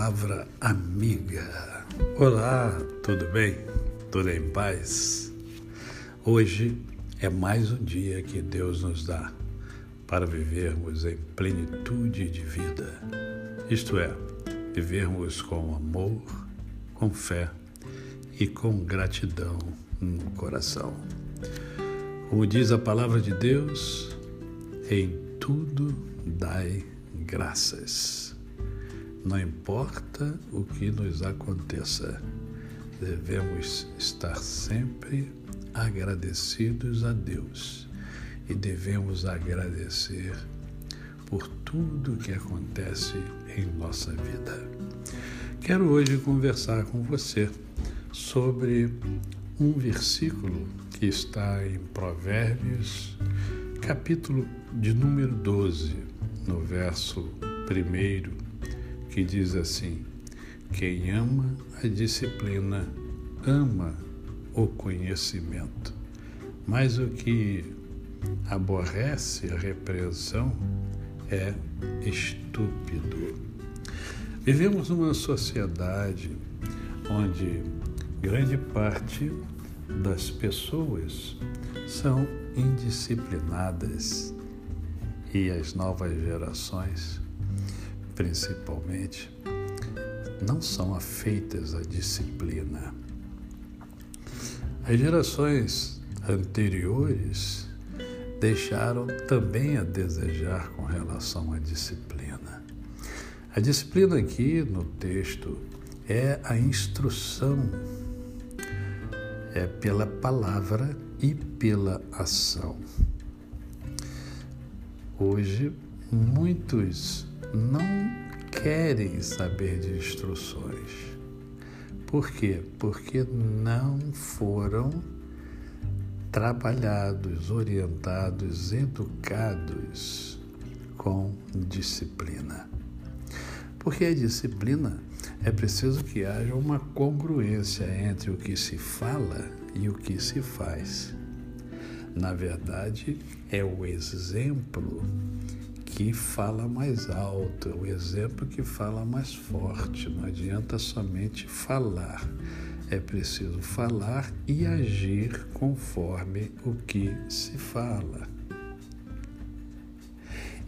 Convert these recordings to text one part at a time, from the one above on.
palavra amiga. Olá, tudo bem? Tudo em paz? Hoje é mais um dia que Deus nos dá para vivermos em plenitude de vida, isto é, vivermos com amor, com fé e com gratidão no coração. Como diz a palavra de Deus, em tudo dai graças. Não importa o que nos aconteça, devemos estar sempre agradecidos a Deus e devemos agradecer por tudo que acontece em nossa vida. Quero hoje conversar com você sobre um versículo que está em Provérbios, capítulo de número 12, no verso 1 que diz assim: Quem ama a disciplina ama o conhecimento, mas o que aborrece a repreensão é estúpido. Vivemos numa sociedade onde grande parte das pessoas são indisciplinadas e as novas gerações principalmente, não são afeitas à disciplina. As gerações anteriores deixaram também a desejar com relação à disciplina. A disciplina aqui no texto é a instrução, é pela palavra e pela ação. Hoje, muitos não querem saber de instruções. Por quê? Porque não foram trabalhados, orientados, educados com disciplina. Porque a disciplina é preciso que haja uma congruência entre o que se fala e o que se faz. Na verdade, é o exemplo que fala mais alto, é o exemplo que fala mais forte. Não adianta somente falar, é preciso falar e agir conforme o que se fala.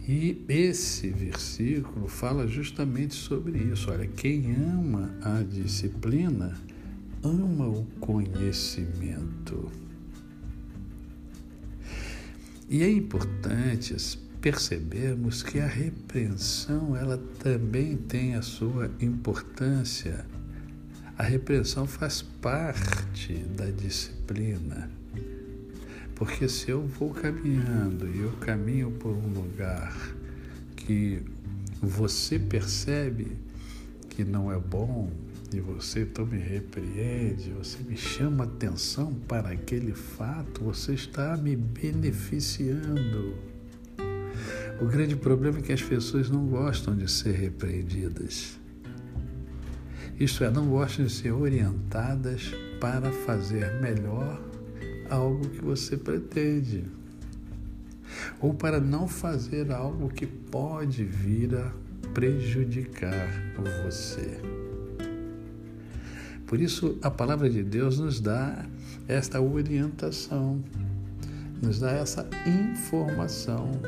E esse versículo fala justamente sobre isso. Olha, quem ama a disciplina ama o conhecimento. E é importante percebermos que a repreensão ela também tem a sua importância. A repreensão faz parte da disciplina. Porque se eu vou caminhando e eu caminho por um lugar que você percebe que não é bom, e você então me repreende, você me chama atenção para aquele fato, você está me beneficiando. O grande problema é que as pessoas não gostam de ser repreendidas. Isto é, não gostam de ser orientadas para fazer melhor algo que você pretende. Ou para não fazer algo que pode vir a prejudicar você. Por isso, a palavra de Deus nos dá esta orientação, nos dá essa informação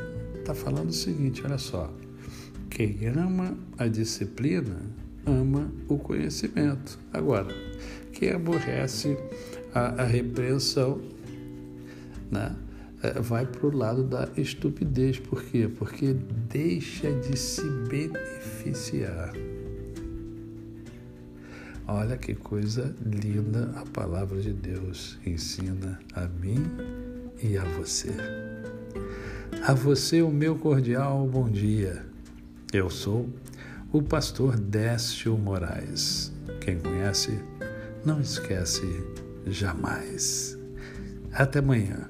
está falando o seguinte: olha só. Quem ama a disciplina ama o conhecimento. Agora, quem aborrece a, a repreensão, né, é, vai para o lado da estupidez. Por quê? Porque deixa de se beneficiar. Olha que coisa linda a palavra de Deus ensina a mim e a você. A você o meu cordial bom dia. Eu sou o pastor Décio Moraes. Quem conhece, não esquece jamais. Até amanhã.